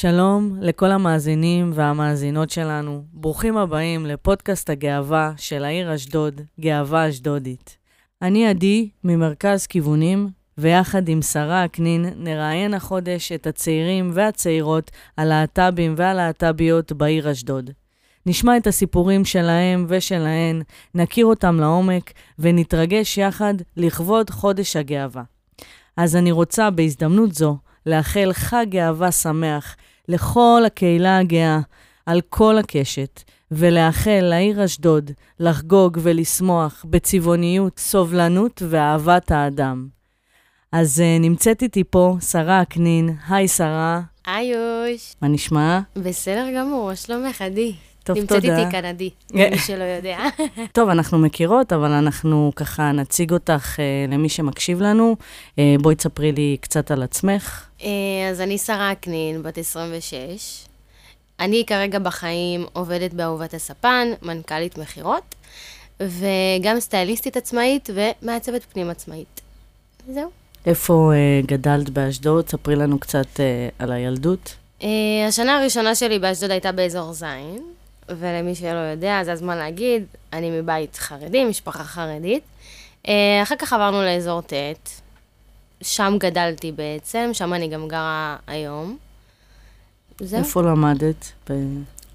שלום לכל המאזינים והמאזינות שלנו. ברוכים הבאים לפודקאסט הגאווה של העיר אשדוד, גאווה אשדודית. אני עדי, ממרכז כיוונים, ויחד עם שרה אקנין נראיין החודש את הצעירים והצעירות, הלהט"בים והלהט"ביות בעיר אשדוד. נשמע את הסיפורים שלהם ושלהן, נכיר אותם לעומק ונתרגש יחד לכבוד חודש הגאווה. אז אני רוצה בהזדמנות זו לאחל חג גאווה שמח לכל הקהילה הגאה על כל הקשת, ולאחל לעיר אשדוד לחגוג ולשמוח בצבעוניות, סובלנות ואהבת האדם. אז uh, נמצאת איתי פה שרה אקנין. היי, שרה. היי, יוש. מה נשמע? בסדר גמור, שלומך, עדי. טוב, נמצאת תודה. איתי כאן עדי, למי שלא יודע. טוב, אנחנו מכירות, אבל אנחנו ככה נציג אותך uh, למי שמקשיב לנו. Uh, בואי תספרי לי קצת על עצמך. אה, אז אני שרה קנין, בת 26. אני כרגע בחיים עובדת באהובת הספן, מנכ"לית מכירות, וגם סטייליסטית עצמאית ומעצבת פנים עצמאית. זהו. איפה uh, גדלת באשדוד? ספרי לנו קצת uh, על הילדות. Uh, השנה הראשונה שלי באשדוד הייתה באזור זין, ולמי שלא יודע, זה הזמן להגיד, אני מבית חרדי, משפחה חרדית. Uh, אחר כך עברנו לאזור ט', שם גדלתי בעצם, שם אני גם גרה היום. זהו. איפה למדת? ב...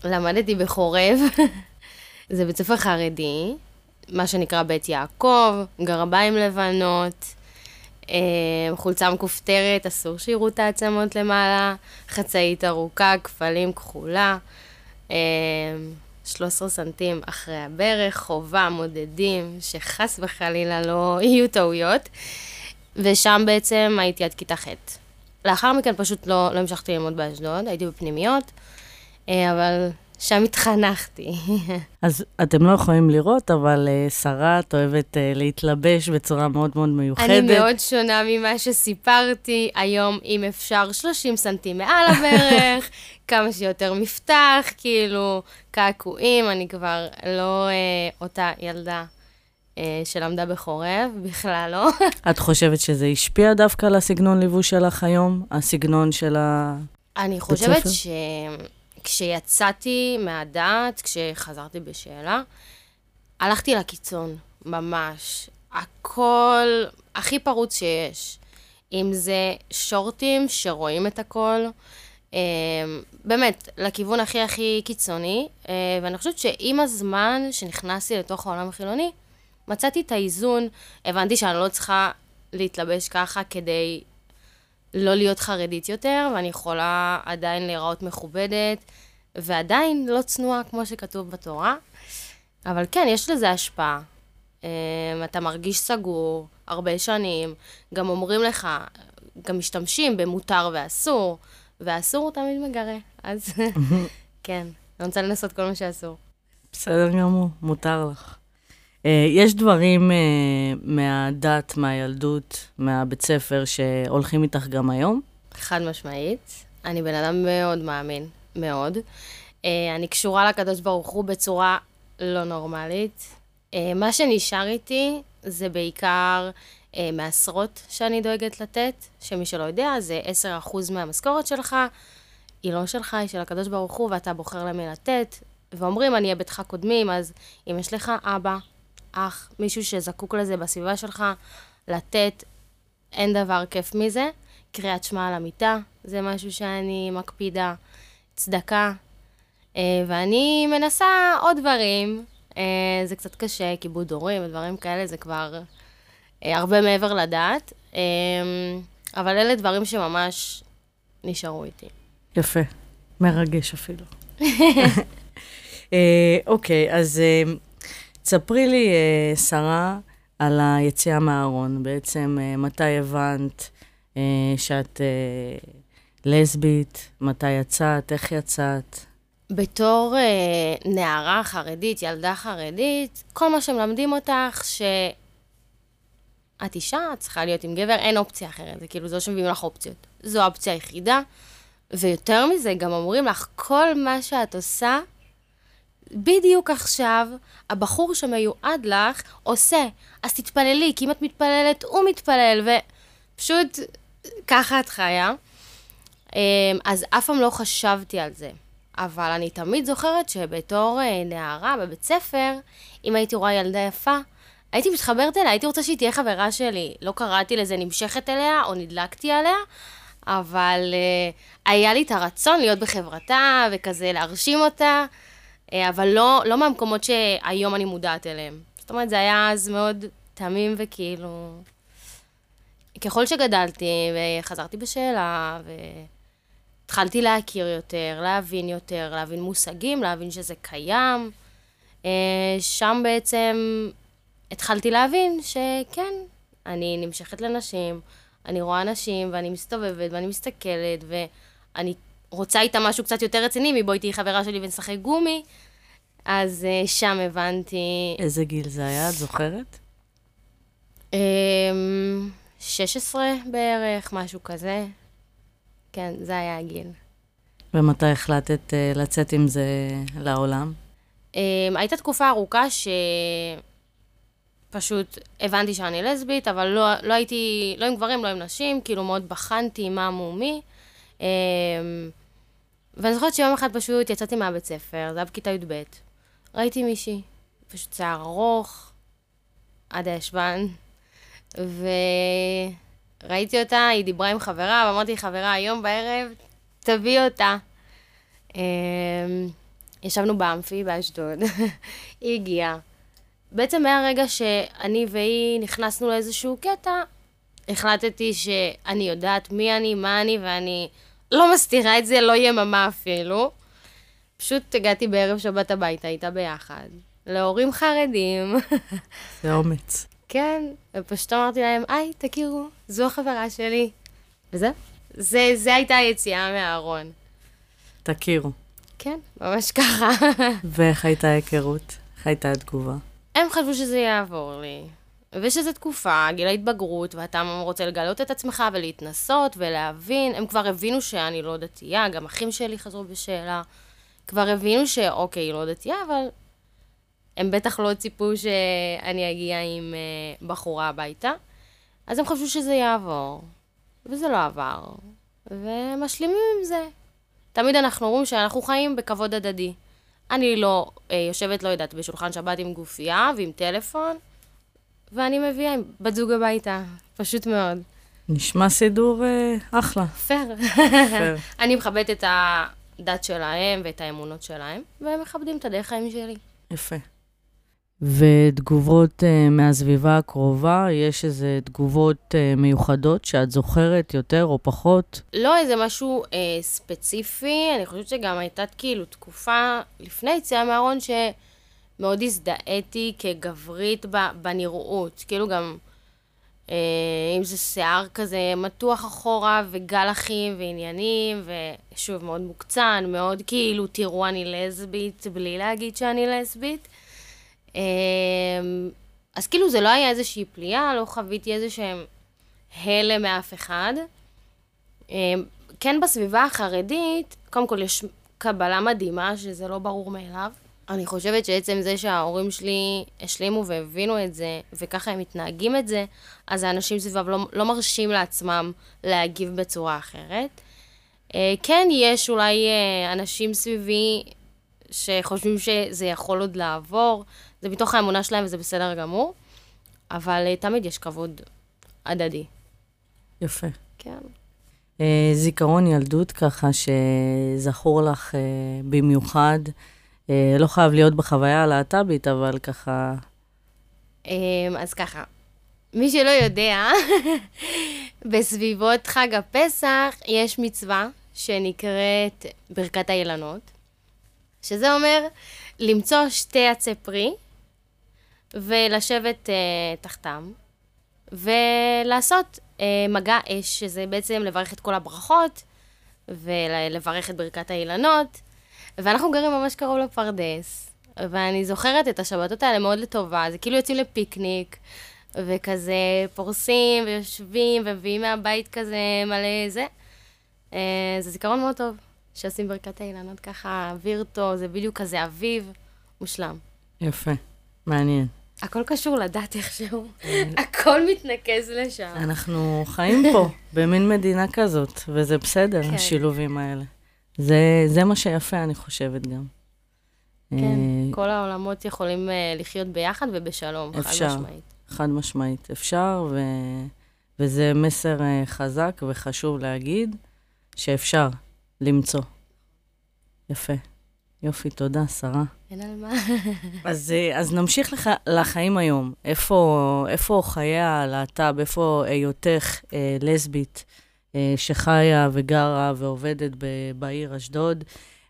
למדתי בחורב, זה בית ספר חרדי, מה שנקרא בית יעקב, גרביים לבנות, אה, חולצה מכופתרת, אסור שיראו את העצמות למעלה, חצאית ארוכה, כפלים כחולה, אה, 13 סנטים אחרי הברך, חובה, מודדים, שחס וחלילה לא יהיו טעויות, ושם בעצם הייתי עד כיתה ח'. לאחר מכן פשוט לא, לא המשכתי ללמוד באשדוד, הייתי בפנימיות, אה, אבל שם התחנכתי. אז אתם לא יכולים לראות, אבל uh, שרה, את אוהבת uh, להתלבש בצורה מאוד מאוד מיוחדת. אני מאוד שונה ממה שסיפרתי היום, אם אפשר 30 סנטים מעל הברך, כמה שיותר מפתח, כאילו, קעקועים, אני כבר לא אה, אותה ילדה אה, שלמדה בחורב, בכלל לא. את חושבת שזה השפיע דווקא על הסגנון ליווי שלך היום? הסגנון של ה... אני חושבת ספר? שכשיצאתי מהדעת, כשחזרתי בשאלה, הלכתי לקיצון, ממש. הכל הכי פרוץ שיש. אם זה שורטים שרואים את הכל, אה, באמת, לכיוון הכי הכי קיצוני, אה, ואני חושבת שעם הזמן שנכנסתי לתוך העולם החילוני, מצאתי את האיזון, הבנתי שאני לא צריכה להתלבש ככה כדי לא להיות חרדית יותר, ואני יכולה עדיין להיראות מכובדת, ועדיין לא צנועה כמו שכתוב בתורה. אבל כן, יש לזה השפעה. Um, אתה מרגיש סגור הרבה שנים, גם אומרים לך, גם משתמשים במותר ואסור, ואסור הוא תמיד מגרה, אז כן, אני רוצה לנסות כל מה שאסור. בסדר גמור, מותר לך. Uh, יש דברים uh, מהדת, מהילדות, מהבית ספר, שהולכים איתך גם היום? חד משמעית. אני בן אדם מאוד מאמין, מאוד. Uh, אני קשורה לקדוש ברוך הוא בצורה לא נורמלית. מה שנשאר איתי זה בעיקר מעשרות שאני דואגת לתת, שמי שלא יודע, זה 10% מהמשכורת שלך, היא לא שלך, היא של הקדוש ברוך הוא, ואתה בוחר למי לתת. ואומרים, אני אהיה ביתך קודמים, אז אם יש לך אבא, אח, מישהו שזקוק לזה בסביבה שלך, לתת, אין דבר כיף מזה. קריאת שמע על המיטה, זה משהו שאני מקפידה, צדקה, אה, ואני מנסה עוד דברים. אה, זה קצת קשה, כיבוד הורים ודברים כאלה, זה כבר אה, הרבה מעבר לדעת, אבל אלה דברים שממש נשארו איתי. יפה, מרגש אפילו. אוקיי, אז אה, תספרי לי, אה, שרה, על היציאה מהארון. בעצם, אה, מתי הבנת אה, שאת לסבית? מתי יצאת? איך יצאת? בתור אה, נערה חרדית, ילדה חרדית, כל מה שמלמדים אותך, שאת אישה, את צריכה להיות עם גבר, אין אופציה אחרת, זה כאילו, זה לא שמביאים לך אופציות. זו האופציה היחידה, ויותר מזה, גם אומרים לך, כל מה שאת עושה, בדיוק עכשיו, הבחור שמיועד לך עושה. אז תתפללי, כי אם את מתפללת, הוא מתפלל, ופשוט ככה את חיה. אז אף פעם לא חשבתי על זה. אבל אני תמיד זוכרת שבתור אה, נערה בבית ספר, אם הייתי רואה ילדה יפה, הייתי מתחברת אליה, הייתי רוצה שהיא תהיה חברה שלי. לא קראתי לזה נמשכת אליה או נדלקתי עליה, אבל uh, היה לי את הרצון להיות בחברתה וכזה להרשים אותה, אבל לא, לא מהמקומות שהיום אני מודעת אליהם. זאת אומרת, זה היה אז מאוד תמים וכאילו... ככל שגדלתי וחזרתי בשאלה, והתחלתי להכיר יותר, להבין יותר, להבין מושגים, להבין שזה קיים, uh, שם בעצם התחלתי להבין שכן, אני נמשכת לנשים, אני רואה נשים, ואני מסתובבת, ואני מסתכלת, ואני רוצה איתה משהו קצת יותר רציני, מבואי תהיי חברה שלי ונשחק גומי. אז uh, שם הבנתי... איזה גיל זה היה, את זוכרת? Um, 16 בערך, משהו כזה. כן, זה היה הגיל. ומתי החלטת uh, לצאת עם זה לעולם? Um, הייתה תקופה ארוכה ש... פשוט הבנתי שאני לסבית, אבל לא, לא הייתי, לא עם גברים, לא עם נשים, כאילו מאוד בחנתי מה מומי. אמ, ואני זוכרת שיום אחד פשוט יצאתי מהבית ספר, זה היה בכיתה י"ב. ראיתי מישהי, פשוט שיער ארוך, עד הישבן, וראיתי אותה, היא דיברה עם חברה, ואמרתי, חברה, היום בערב, תביאי אותה. אמ, ישבנו באמפי באשדוד, היא הגיעה. בעצם מהרגע שאני והיא נכנסנו לאיזשהו קטע, החלטתי שאני יודעת מי אני, מה אני, ואני לא מסתירה את זה, לא יממה אפילו. פשוט הגעתי בערב שבת הביתה איתה ביחד, להורים חרדים. זה אומץ. כן, ופשוט אמרתי להם, היי, תכירו, זו החברה שלי. וזה, זה, זה הייתה היציאה מהארון. תכירו. כן, ממש ככה. ואיך הייתה ההיכרות? איך הייתה התגובה? הם חשבו שזה יעבור לי. ושזו תקופה, גיל ההתבגרות, ואתה רוצה לגלות את עצמך ולהתנסות ולהבין. הם כבר הבינו שאני לא דתייה, גם אחים שלי חזרו בשאלה. כבר הבינו שאוקיי, לא דתייה, אבל הם בטח לא ציפו שאני אגיע עם uh, בחורה הביתה. אז הם חשבו שזה יעבור, וזה לא עבר. ומשלימים עם זה. תמיד אנחנו אומרים שאנחנו חיים בכבוד הדדי. אני לא אה, יושבת, לא יודעת, בשולחן שבת עם גופייה ועם טלפון, ואני מביאה עם בת זוג הביתה, פשוט מאוד. נשמע סידור אה, אחלה. פייר. אני מכבדת את הדת שלהם ואת האמונות שלהם, והם מכבדים את הדרך חיים שלי. יפה. ותגובות uh, מהסביבה הקרובה, יש איזה תגובות uh, מיוחדות שאת זוכרת יותר או פחות? לא איזה משהו uh, ספציפי, אני חושבת שגם הייתה כאילו תקופה לפני יציאה מהארון שמאוד הזדהיתי כגברית בנראות. כאילו גם, uh, אם זה שיער כזה מתוח אחורה וגל אחים ועניינים, ושוב, מאוד מוקצן, מאוד כאילו, תראו, אני לסבית, בלי להגיד שאני לסבית. אמ, אז כאילו זה לא היה איזושהי פליאה, לא חוויתי איזה שהם הלם מאף אחד. אמ, כן בסביבה החרדית, קודם כל יש קבלה מדהימה, שזה לא ברור מאליו. אני חושבת שעצם זה שההורים שלי השלימו והבינו את זה, וככה הם מתנהגים את זה, אז האנשים סביבם לא, לא מרשים לעצמם להגיב בצורה אחרת. אה, כן, יש אולי אה, אנשים סביבי שחושבים שזה יכול עוד לעבור, זה מתוך האמונה שלהם וזה בסדר גמור, אבל uh, תמיד יש כבוד הדדי. יפה. כן. זיכרון ילדות ככה שזכור לך במיוחד, לא חייב להיות בחוויה הלהט"בית, אבל ככה... Um, אז ככה, מי שלא יודע, בסביבות חג הפסח יש מצווה שנקראת ברכת האילנות, שזה אומר למצוא שתי עצי פרי ולשבת uh, תחתם, ולעשות uh, מגע אש, שזה בעצם לברך את כל הברכות, ולברך את ברכת האילנות, ואנחנו גרים ממש קרוב לפרדס, ואני זוכרת את השבתות האלה מאוד לטובה, זה כאילו יוצאים לפיקניק, וכזה פורסים ויושבים ומביאים מהבית כזה מלא זה. Uh, זה זיכרון מאוד טוב, שעושים ברכת האילנות ככה, אוויר טוב, זה בדיוק כזה אביב, מושלם. יפה, מעניין. הכל קשור לדת איכשהו, הכל מתנקז לשם. אנחנו חיים פה, במין מדינה כזאת, וזה בסדר, כן. השילובים האלה. זה, זה מה שיפה, אני חושבת גם. כן, אה, כל העולמות יכולים אה, לחיות ביחד ובשלום, חד אפשר. משמעית. חד משמעית, אפשר, ו... וזה מסר אה, חזק וחשוב להגיד, שאפשר למצוא. יפה. יופי, תודה, שרה. אין על מה. אז, אז נמשיך לח... לחיים היום. איפה, איפה חיי הלהט"ב, איפה היותך אה, לסבית שחיה וגרה ועובדת. בעיר אשדוד?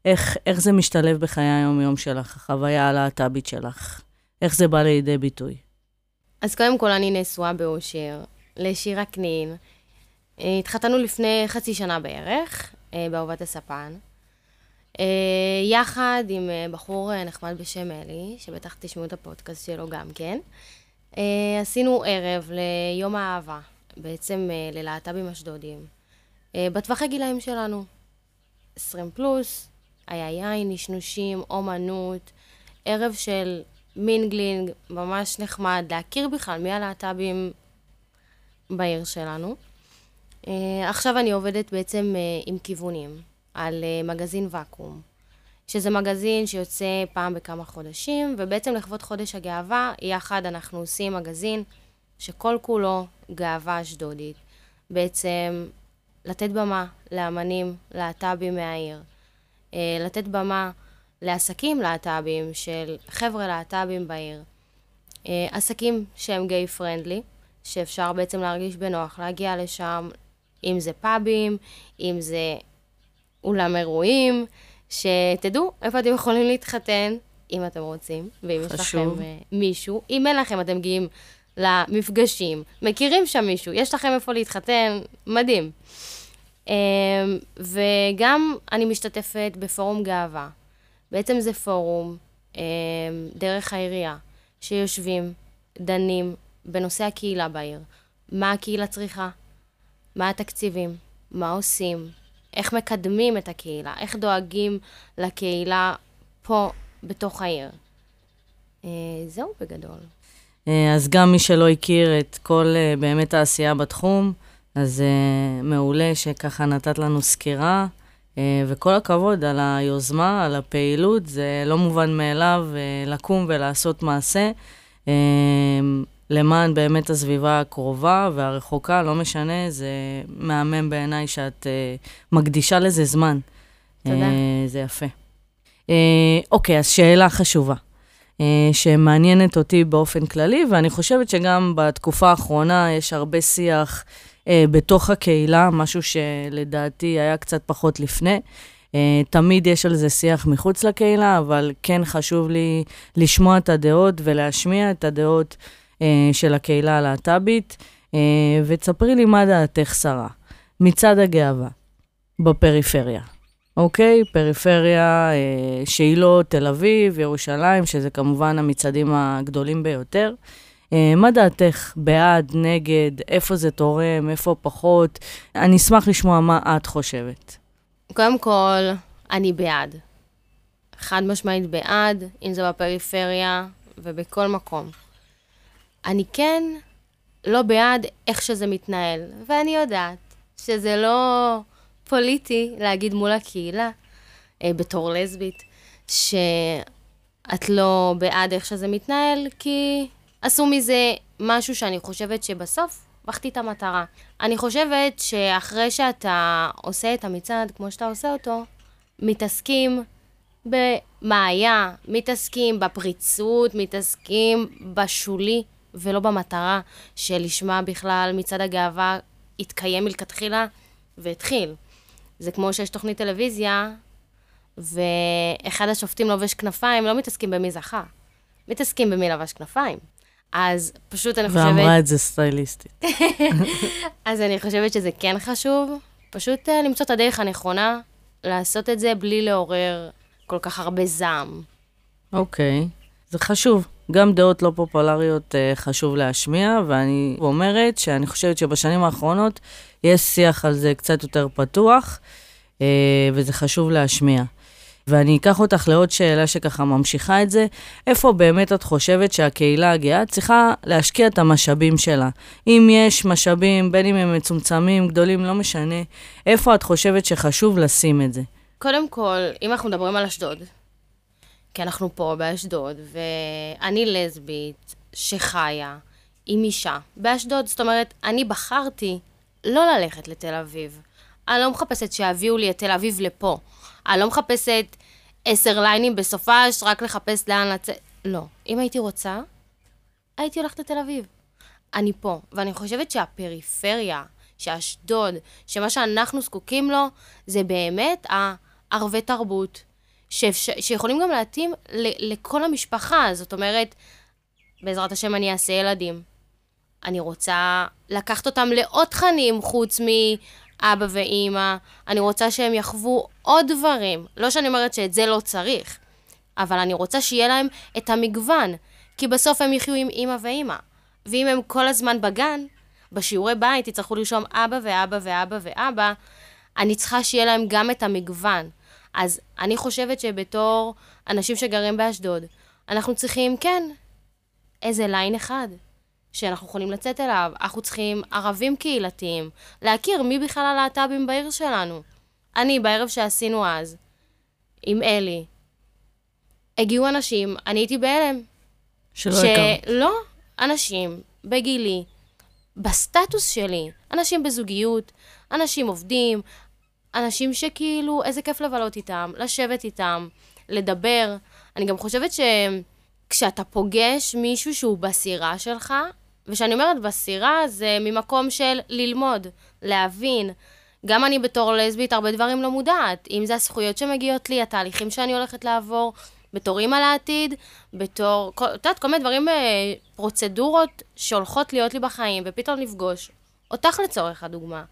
איך, איך זה משתלב בחיי היום-יום שלך, החוויה הלהט"בית שלך? איך זה בא לידי ביטוי? אז קודם כל, אני נשואה באושר לשירה קנין. אה, התחתנו לפני חצי שנה בערך, אה, באהובת הספן. אה, יחד עם אה, בחור אה, נחמד בשם אלי, שבטח תשמעו את הפודקאסט שלו גם כן. אה, עשינו ערב ליום האהבה, בעצם אה, ללהט"בים אשדודים. אה, בטווחי גילאים שלנו, 20 פלוס, היה יין, נשנושים, אומנות, ערב של mingling, ממש נחמד, להכיר בכלל מי הלהט"בים בעיר שלנו. Uh, עכשיו אני עובדת בעצם עם כיוונים על מגזין ואקום, שזה מגזין שיוצא פעם בכמה חודשים, ובעצם לכבוד חודש הגאווה, יחד אנחנו עושים מגזין שכל כולו גאווה אשדודית. בעצם לתת במה לאמנים להט"בים מהעיר, uh, לתת במה לעסקים להט"בים של חבר'ה להט"בים בעיר. Uh, עסקים שהם גיי פרנדלי, שאפשר בעצם להרגיש בנוח, להגיע לשם, אם זה פאבים, אם זה אולם אירועים, שתדעו איפה אתם יכולים להתחתן, אם אתם רוצים, ואם יש חשוב. לכם uh, מישהו. אם אין לכם, אתם מגיעים למפגשים, מכירים שם מישהו, יש לכם איפה להתחתן, מדהים. Um, וגם אני משתתפת בפורום גאווה. בעצם זה פורום um, דרך העירייה, שיושבים, דנים בנושא הקהילה בעיר. מה הקהילה צריכה? מה התקציבים? מה עושים? איך מקדמים את הקהילה? איך דואגים לקהילה פה, בתוך העיר? אה, זהו בגדול. אה, אז גם מי שלא הכיר את כל אה, באמת העשייה בתחום, אז אה, מעולה שככה נתת לנו סקירה, וכל הכבוד על היוזמה, על הפעילות, זה לא מובן מאליו לקום ולעשות מעשה. למען באמת הסביבה הקרובה והרחוקה, לא משנה, זה מהמם בעיניי שאת אה, מקדישה לזה זמן. תודה. אה, זה יפה. אה, אוקיי, אז שאלה חשובה. אה, שמעניינת אותי באופן כללי, ואני חושבת שגם בתקופה האחרונה יש הרבה שיח אה, בתוך הקהילה, משהו שלדעתי היה קצת פחות לפני. אה, תמיד יש על זה שיח מחוץ לקהילה, אבל כן חשוב לי לשמוע את הדעות ולהשמיע את הדעות של הקהילה הלהט"בית, ותספרי לי מה דעתך, שרה, מצד הגאווה, בפריפריה. אוקיי? פריפריה אה, שהיא לא תל אביב, ירושלים, שזה כמובן המצעדים הגדולים ביותר. אה, מה דעתך? בעד, נגד, איפה זה תורם, איפה פחות? אני אשמח לשמוע מה את חושבת. קודם כל, אני בעד. חד משמעית בעד, אם זה בפריפריה ובכל מקום. אני כן לא בעד איך שזה מתנהל, ואני יודעת שזה לא פוליטי להגיד מול הקהילה, אה, בתור לסבית, שאת לא בעד איך שזה מתנהל, כי עשו מזה משהו שאני חושבת שבסוף מחטיא את המטרה. אני חושבת שאחרי שאתה עושה את המצעד כמו שאתה עושה אותו, מתעסקים במה היה, מתעסקים בפריצות, מתעסקים בשולי ולא במטרה שלשמה בכלל מצעד הגאווה התקיים מלכתחילה והתחיל. זה כמו שיש תוכנית טלוויזיה, ואחד השופטים לובש כנפיים, לא מתעסקים במי זכה, מתעסקים במי לבש כנפיים. אז פשוט אני חושבת... ואמרה את זה סטייליסטית. אז אני חושבת שזה כן חשוב, פשוט אה, למצוא את הדרך הנכונה, לעשות את זה בלי לעורר כל כך הרבה זעם. אוקיי, זה חשוב. גם דעות לא פופולריות אה, חשוב להשמיע, ואני אומרת שאני חושבת שבשנים האחרונות יש שיח על זה קצת יותר פתוח, אה, וזה חשוב להשמיע. ואני אקח אותך לעוד שאלה שככה ממשיכה את זה. איפה באמת את חושבת שהקהילה הגאה צריכה להשקיע את המשאבים שלה? אם יש משאבים, בין אם הם מצומצמים, גדולים, לא משנה, איפה את חושבת שחשוב לשים את זה? קודם כל, אם אנחנו מדברים על אשדוד, כי אנחנו פה באשדוד, ואני לסבית שחיה עם אישה באשדוד, זאת אומרת, אני בחרתי לא ללכת לתל אביב. אני לא מחפשת שיביאו לי את תל אביב לפה. אני לא מחפשת עשר ליינים בסופש, רק לחפש לאן לצאת. לא. אם הייתי רוצה, הייתי הולכת לתל אביב. אני פה. ואני חושבת שהפריפריה, שאשדוד, שמה שאנחנו זקוקים לו, זה באמת הערבי תרבות, שאפשר, שיכולים גם להתאים לכל המשפחה. זאת אומרת, בעזרת השם אני אעשה ילדים. אני רוצה לקחת אותם לעוד תכנים חוץ מאבא ואימא. אני רוצה שהם יחוו עוד דברים. לא שאני אומרת שאת זה לא צריך, אבל אני רוצה שיהיה להם את המגוון. כי בסוף הם יחיו עם אימא ואימא. ואם הם כל הזמן בגן, בשיעורי בית יצטרכו לרשום אבא ואבא ואבא ואבא, אני צריכה שיהיה להם גם את המגוון. אז אני חושבת שבתור אנשים שגרים באשדוד, אנחנו צריכים, כן, איזה ליין אחד שאנחנו יכולים לצאת אליו. אנחנו צריכים ערבים קהילתיים, להכיר מי בכלל הלהט"בים בעיר שלנו. אני, בערב שעשינו אז, עם אלי, הגיעו אנשים, אני הייתי בהלם. שלא ש... הכרת. לא, אנשים בגילי, בסטטוס שלי, אנשים בזוגיות, אנשים עובדים, אנשים שכאילו, איזה כיף לבלות איתם, לשבת איתם, לדבר. אני גם חושבת שכשאתה פוגש מישהו שהוא בסירה שלך, וכשאני אומרת בסירה, זה ממקום של ללמוד, להבין. גם אני בתור לסבית הרבה דברים לא מודעת. אם זה הזכויות שמגיעות לי, התהליכים שאני הולכת לעבור, בתור אימא לעתיד, בתור, את יודעת, כל מיני דברים, אה, פרוצדורות שהולכות להיות לי בחיים, ופתאום לפגוש אותך לצורך הדוגמה.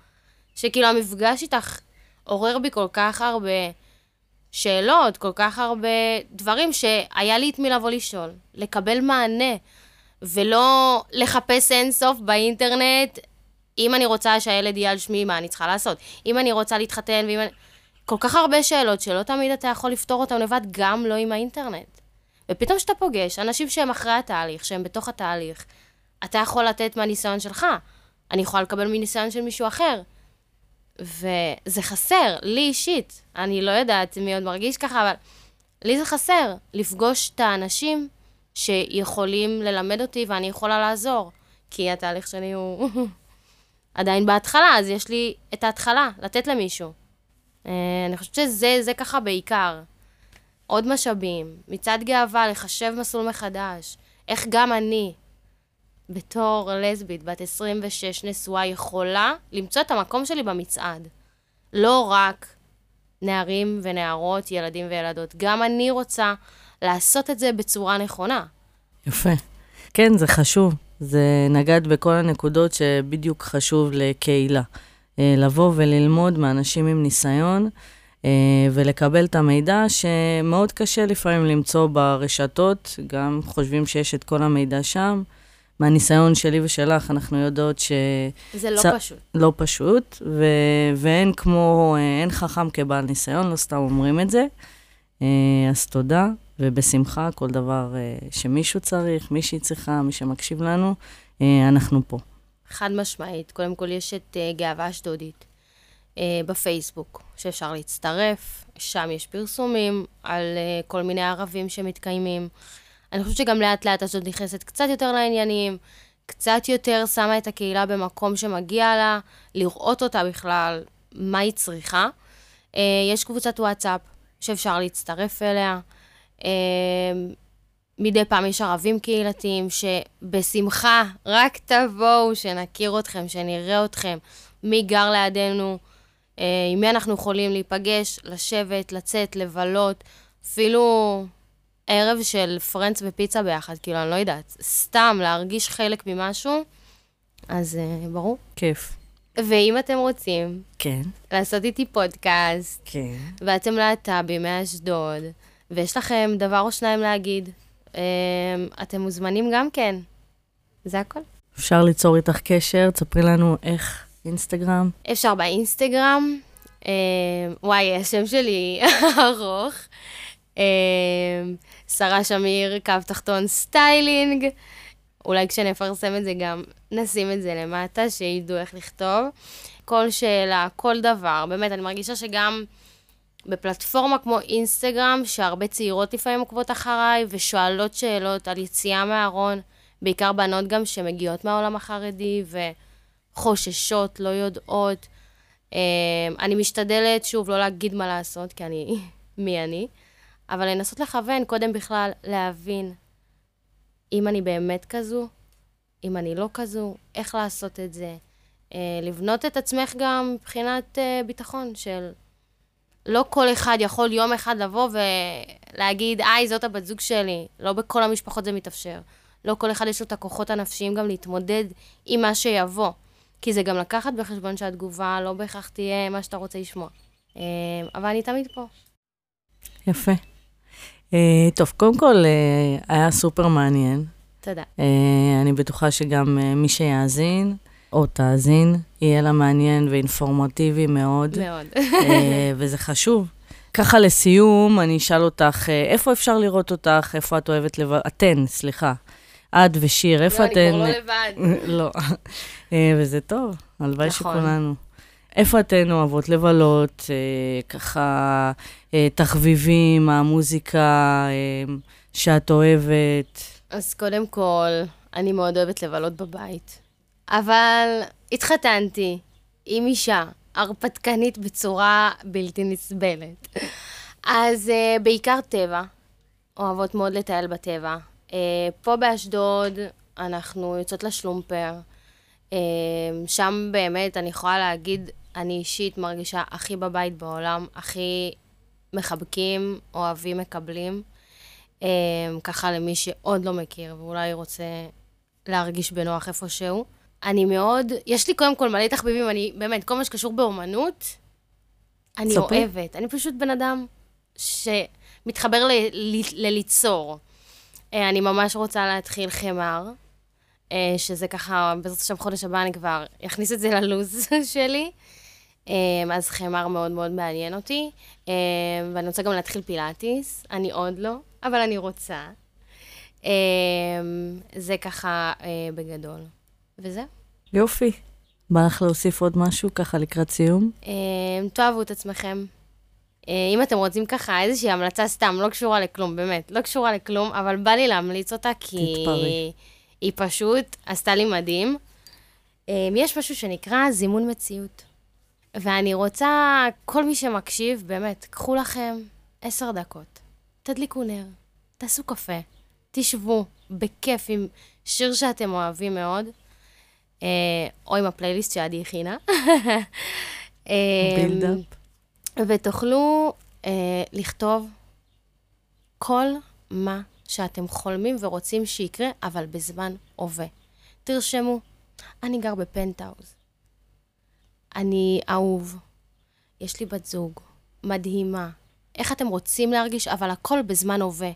שכאילו המפגש איתך עורר בי כל כך הרבה שאלות, כל כך הרבה דברים שהיה לי את מי לבוא לשאול, לקבל מענה, ולא לחפש אינסוף באינטרנט, אם אני רוצה שהילד יהיה על שמי, מה אני צריכה לעשות? אם אני רוצה להתחתן, ואם אני... כל כך הרבה שאלות שלא תמיד אתה יכול לפתור אותן לבד, גם לא עם האינטרנט. ופתאום כשאתה פוגש אנשים שהם אחרי התהליך, שהם בתוך התהליך, אתה יכול לתת מהניסיון שלך. אני יכולה לקבל מניסיון של מישהו אחר. וזה חסר, לי אישית. אני לא יודעת מי עוד מרגיש ככה, אבל לי זה חסר, לפגוש את האנשים שיכולים ללמד אותי ואני יכולה לעזור. כי התהליך שלי הוא עדיין בהתחלה, אז יש לי את ההתחלה, לתת למישהו. אה, אני חושבת שזה ככה בעיקר. עוד משאבים, מצד גאווה, לחשב מסלול מחדש. איך גם אני, בתור לסבית, בת 26, נשואה, יכולה למצוא את המקום שלי במצעד. לא רק נערים ונערות, ילדים וילדות. גם אני רוצה לעשות את זה בצורה נכונה. יפה. כן, זה חשוב. זה נגד בכל הנקודות שבדיוק חשוב לקהילה. אה, לבוא וללמוד מאנשים עם ניסיון אה, ולקבל את המידע שמאוד קשה לפעמים למצוא ברשתות, גם חושבים שיש את כל המידע שם. מהניסיון שלי ושלך, אנחנו יודעות ש... זה לא צ... פשוט. לא פשוט, ו... ואין כמו, אה, אין חכם כבעל ניסיון, לא סתם אומרים את זה. אז תודה, ובשמחה, כל דבר שמישהו צריך, מישהי צריכה, מי שמקשיב לנו, אנחנו פה. חד משמעית. קודם כל, יש את גאווה אשדודית בפייסבוק, שאפשר להצטרף, שם יש פרסומים על כל מיני ערבים שמתקיימים. אני חושבת שגם לאט לאט אשדוד נכנסת קצת יותר לעניינים, קצת יותר שמה את הקהילה במקום שמגיע לה, לראות אותה בכלל, מה היא צריכה. Uh, יש קבוצת וואטסאפ שאפשר להצטרף אליה. Uh, מדי פעם יש ערבים קהילתיים שבשמחה, רק תבואו, שנכיר אתכם, שנראה אתכם, מי גר לידינו, אה, עם מי אנחנו יכולים להיפגש, לשבת, לצאת, לבלות, אפילו ערב של פרנץ ופיצה ביחד, כאילו, אני לא יודעת, סתם להרגיש חלק ממשהו, אז אה, ברור. כיף. ואם אתם רוצים, כן. לעשות איתי פודקאסט, כן. ואתם להט"בים מאשדוד, ויש לכם דבר או שניים להגיד, אמ, אתם מוזמנים גם כן. זה הכל. אפשר ליצור איתך קשר, תספרי לנו איך אינסטגרם. אפשר באינסטגרם. אמ, וואי, השם שלי ארוך. אה, שרה שמיר, קו תחתון styling. אולי כשנפרסם את זה גם נשים את זה למטה, שידעו איך לכתוב. כל שאלה, כל דבר. באמת, אני מרגישה שגם בפלטפורמה כמו אינסטגרם, שהרבה צעירות לפעמים עוקבות אחריי, ושואלות שאלות על יציאה מהארון, בעיקר בנות גם שמגיעות מהעולם החרדי, וחוששות, לא יודעות. אמ, אני משתדלת, שוב, לא להגיד מה לעשות, כי אני, מי אני, אבל לנסות לכוון, קודם בכלל להבין אם אני באמת כזו, אם אני לא כזו, איך לעשות את זה. אה, לבנות את עצמך גם מבחינת אה, ביטחון של... לא כל אחד יכול יום אחד לבוא ולהגיד, היי, זאת הבת זוג שלי. לא בכל המשפחות זה מתאפשר. לא כל אחד יש לו את הכוחות הנפשיים גם להתמודד עם מה שיבוא. כי זה גם לקחת בחשבון שהתגובה לא בהכרח תהיה מה שאתה רוצה לשמוע. אה, אבל אני תמיד פה. יפה. Uh, טוב, קודם כל, uh, היה סופר מעניין. תודה. Uh, אני בטוחה שגם מי שיאזין או תאזין, יהיה לה מעניין ואינפורמטיבי מאוד. מאוד. וזה חשוב. ככה לסיום, אני אשאל אותך, איפה אפשר לראות אותך? איפה את אוהבת לבד? אתן, סליחה. את ושיר, איפה אתן? לא, אני כבר לא לבד. לא. וזה טוב, הלוואי נכון. שכולנו. איפה אתן אוהבות לבלות, אה, ככה, אה, תחביבים, המוזיקה אה, שאת אוהבת? אז קודם כל, אני מאוד אוהבת לבלות בבית. אבל התחתנתי עם אישה הרפתקנית בצורה בלתי נסבלת. אז uh, בעיקר טבע, אוהבות מאוד לטייל בטבע. Uh, פה באשדוד אנחנו יוצאות לשלומפר. Uh, שם באמת, אני יכולה להגיד, אני אישית מרגישה הכי בבית בעולם, הכי מחבקים, אוהבים, מקבלים. Um, ככה למי שעוד לא מכיר ואולי רוצה להרגיש בנוח איפשהו. אני מאוד, יש לי קודם כל מלא תחביבים, אני באמת, כל מה שקשור באומנות, אני ספרי. אוהבת. אני פשוט בן אדם שמתחבר ל- ל- לליצור. אה, אני ממש רוצה להתחיל חמר, אה, שזה ככה, בעזרת השם חודש הבא אני כבר אכניס את זה ללוז שלי. אה, אז חמר מאוד מאוד מעניין אותי. אה, ואני רוצה גם להתחיל פילאטיס, אני עוד לא, אבל אני רוצה. אה, זה ככה אה, בגדול. וזהו. יופי. בא לך להוסיף עוד משהו ככה לקראת סיום? אה, תאהבו את עצמכם. אה, אם אתם רוצים ככה איזושהי המלצה סתם, לא קשורה לכלום, באמת, לא קשורה לכלום, אבל בא לי להמליץ אותה כי... תתפרעי. היא פשוט עשתה לי מדהים. יש משהו שנקרא זימון מציאות. ואני רוצה, כל מי שמקשיב, באמת, קחו לכם עשר דקות, תדליקו נר, תעשו קפה, תשבו בכיף עם שיר שאתם אוהבים מאוד, אה, או עם הפלייליסט שעדי הכינה. אה, בילדאפ. ותוכלו אה, לכתוב כל מה שאתם חולמים ורוצים שיקרה, אבל בזמן הווה. תרשמו, אני גר בפנטהאוז. אני אהוב. יש לי בת זוג. מדהימה. איך אתם רוצים להרגיש, אבל הכל בזמן הווה.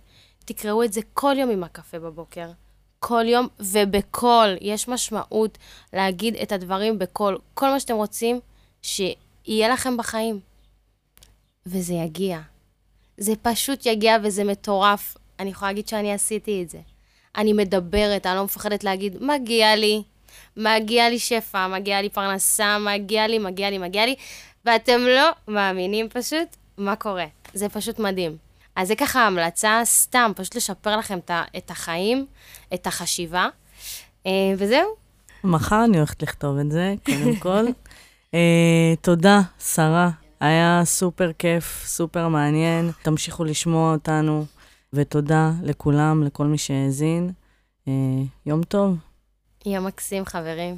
תקראו את זה כל יום עם הקפה בבוקר. כל יום ובקול. יש משמעות להגיד את הדברים בקול. כל מה שאתם רוצים, שיהיה לכם בחיים. וזה יגיע. זה פשוט יגיע וזה מטורף. אני יכולה להגיד שאני עשיתי את זה. אני מדברת, אני לא מפחדת להגיד, מגיע לי, מגיע לי שפע, מגיע לי פרנסה, מגיע לי, מגיע לי, מגיע לי, ואתם לא מאמינים פשוט מה קורה. זה פשוט מדהים. אז זה ככה המלצה סתם, פשוט לשפר לכם את החיים, את החשיבה, אה, וזהו. מחר אני הולכת לכתוב את זה, קודם כל. אה, תודה, שרה. היה סופר כיף, סופר מעניין. תמשיכו לשמוע אותנו, ותודה לכולם, לכל מי שהאזין. אה, יום טוב. יום מקסים, חברים.